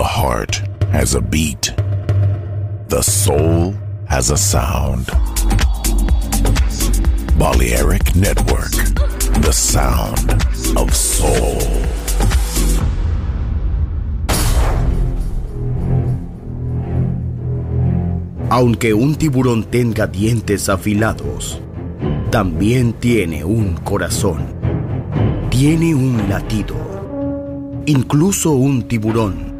The heart has a beat. The soul has a sound. Balearic Network. The sound of soul. Aunque un tiburón tenga dientes afilados, también tiene un corazón. Tiene un latido. Incluso un tiburón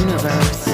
universe.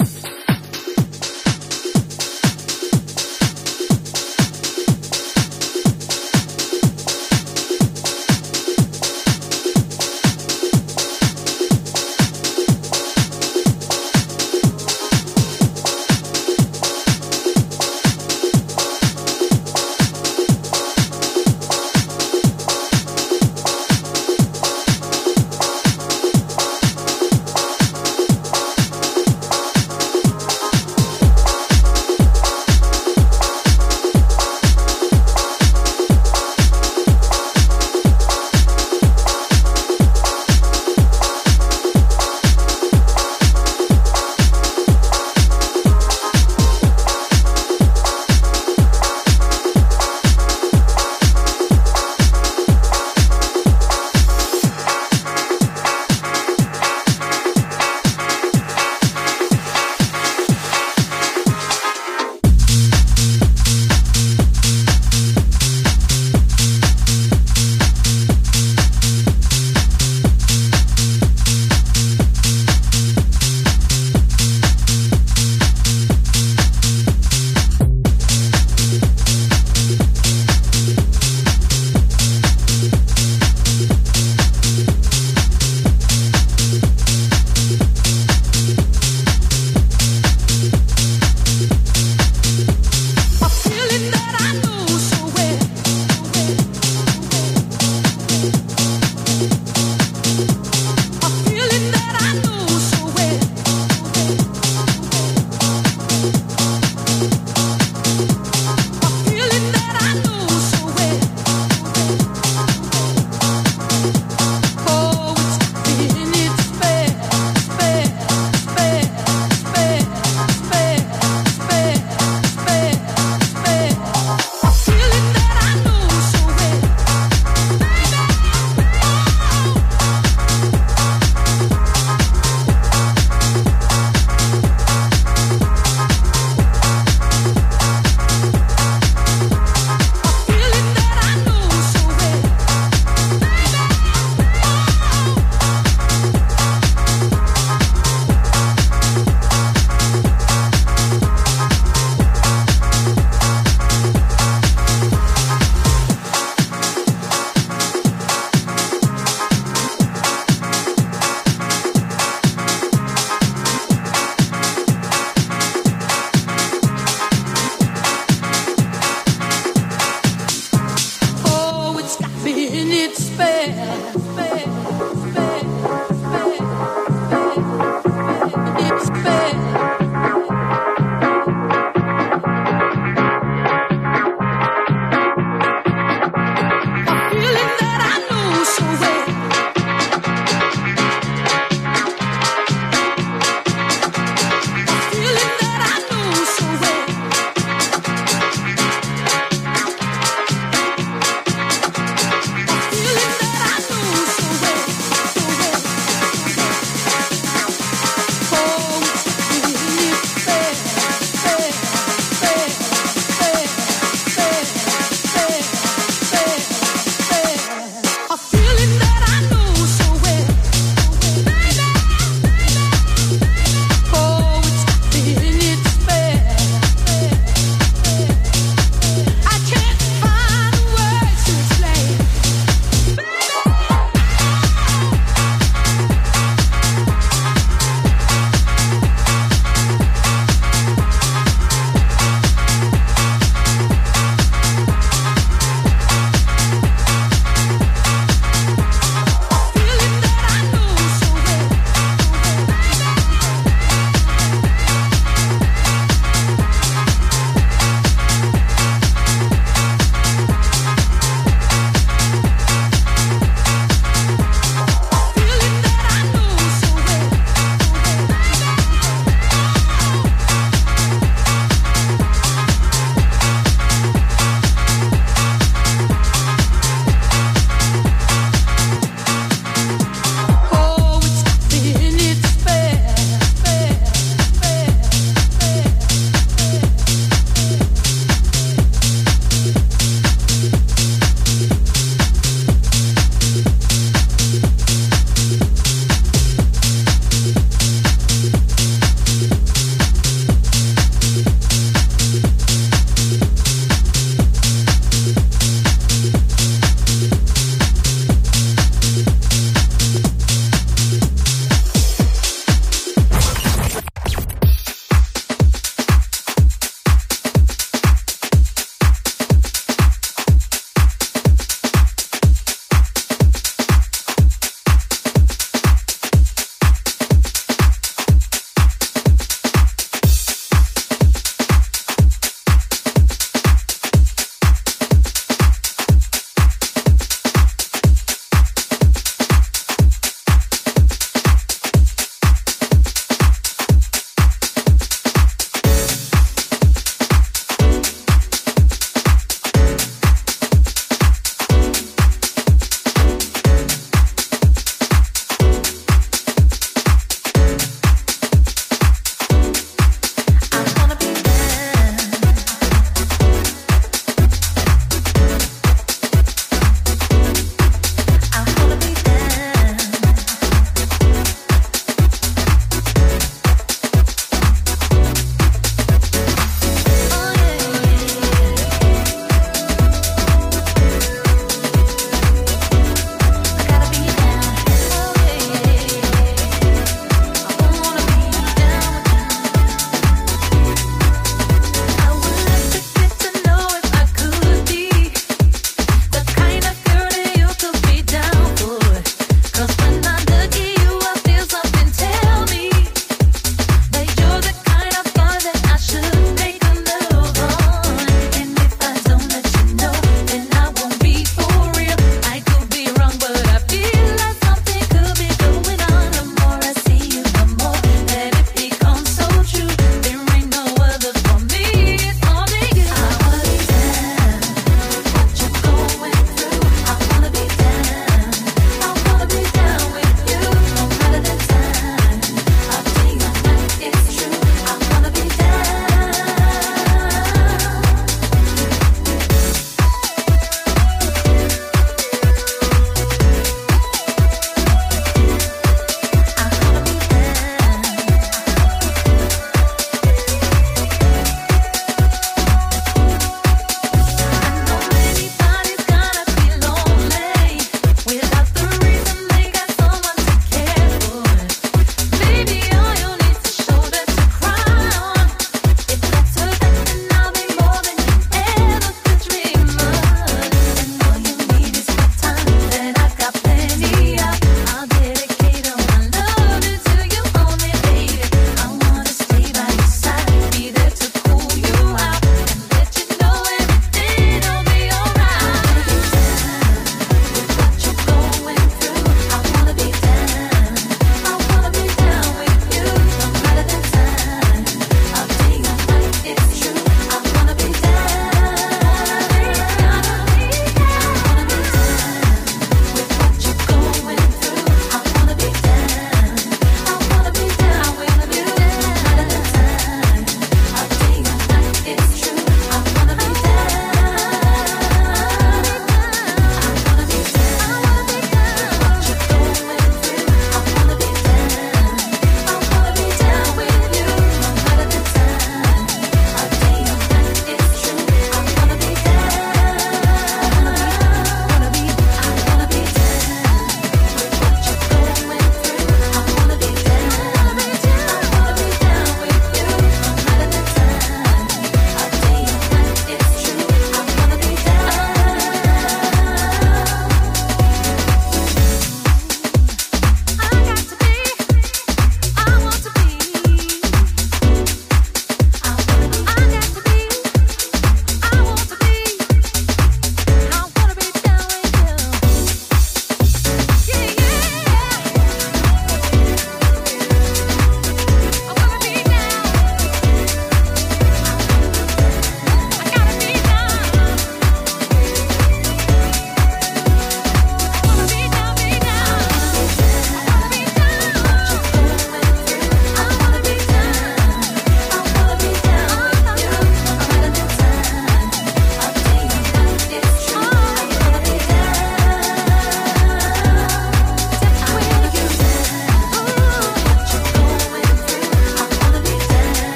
espera.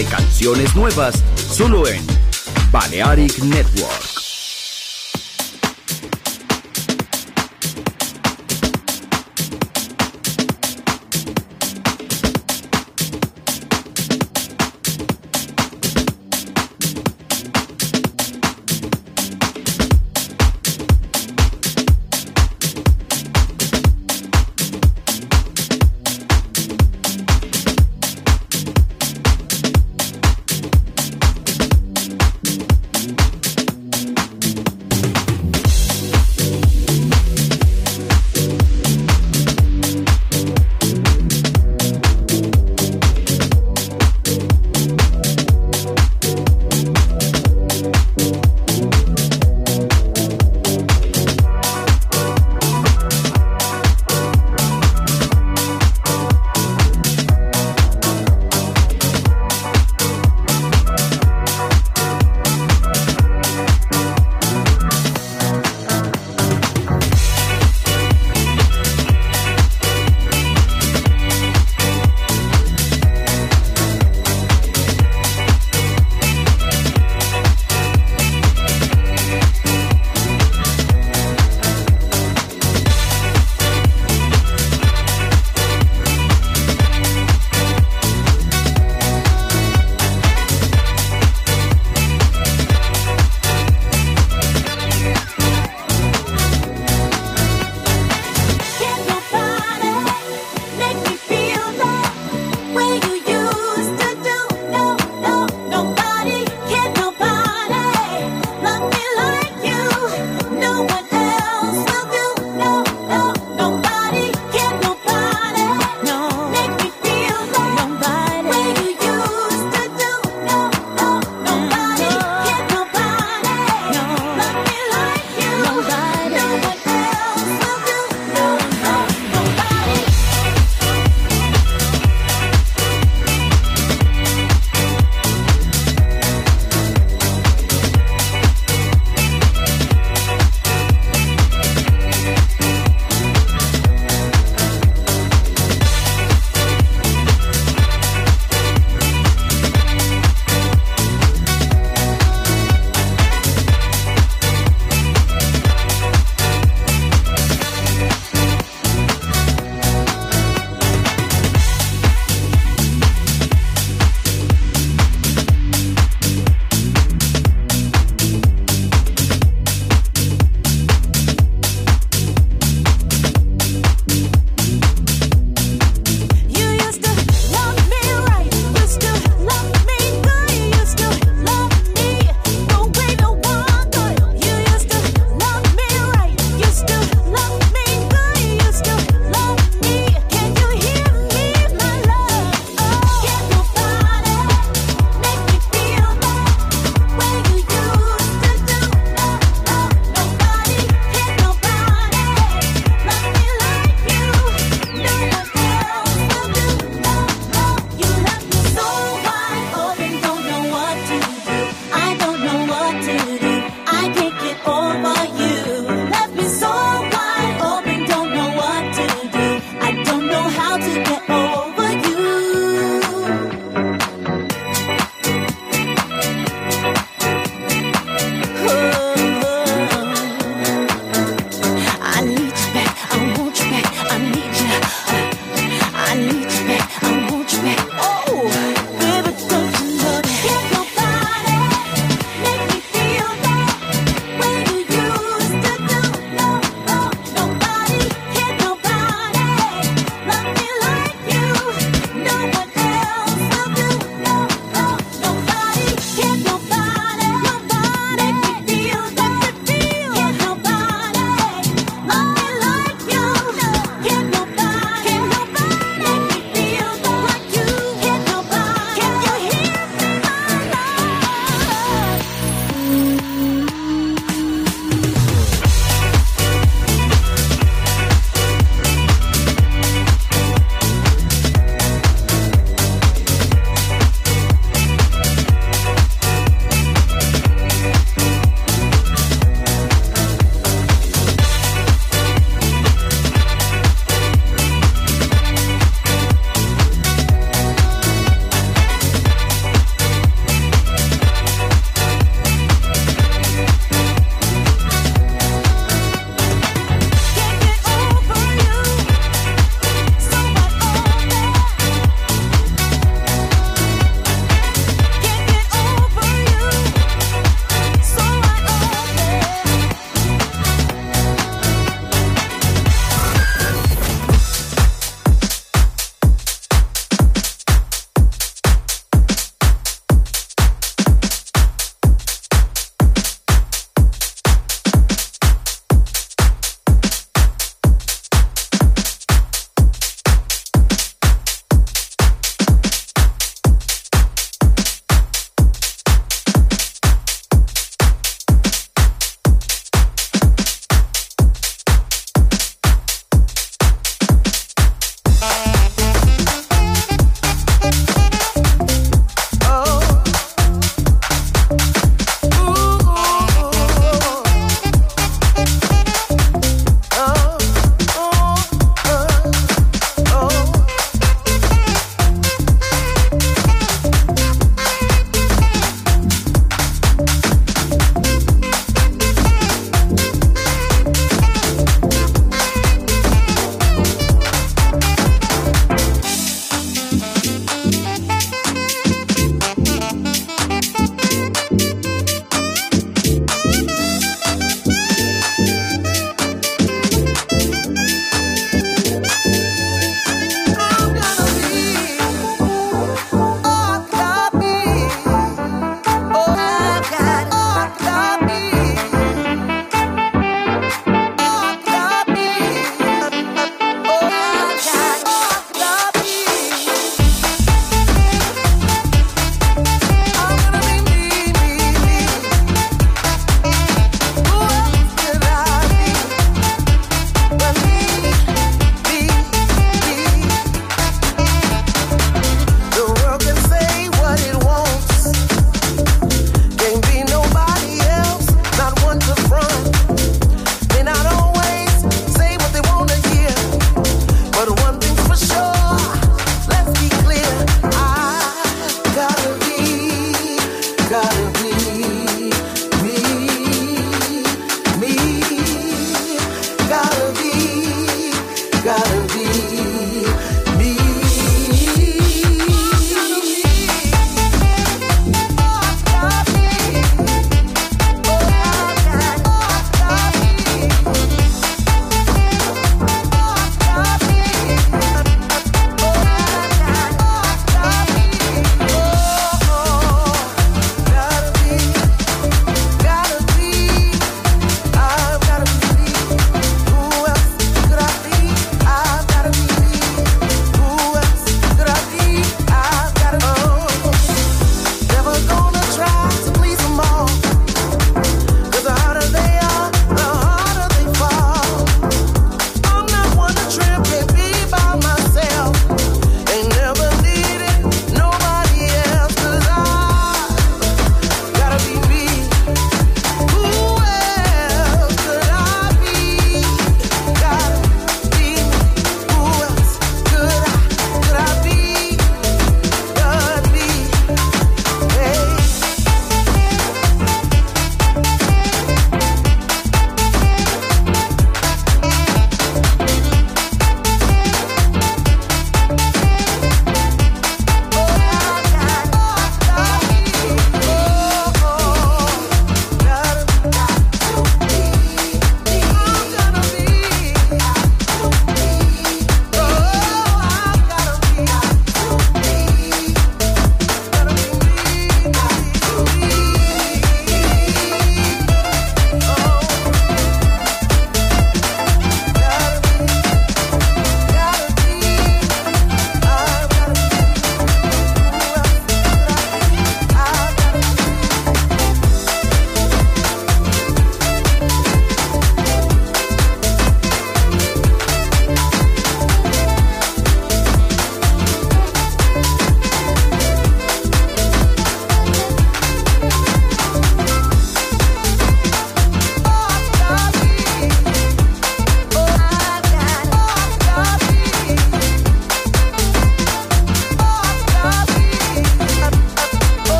De canciones nuevas solo en Balearic Network.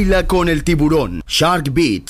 Baila con el tiburón. Shark Beats.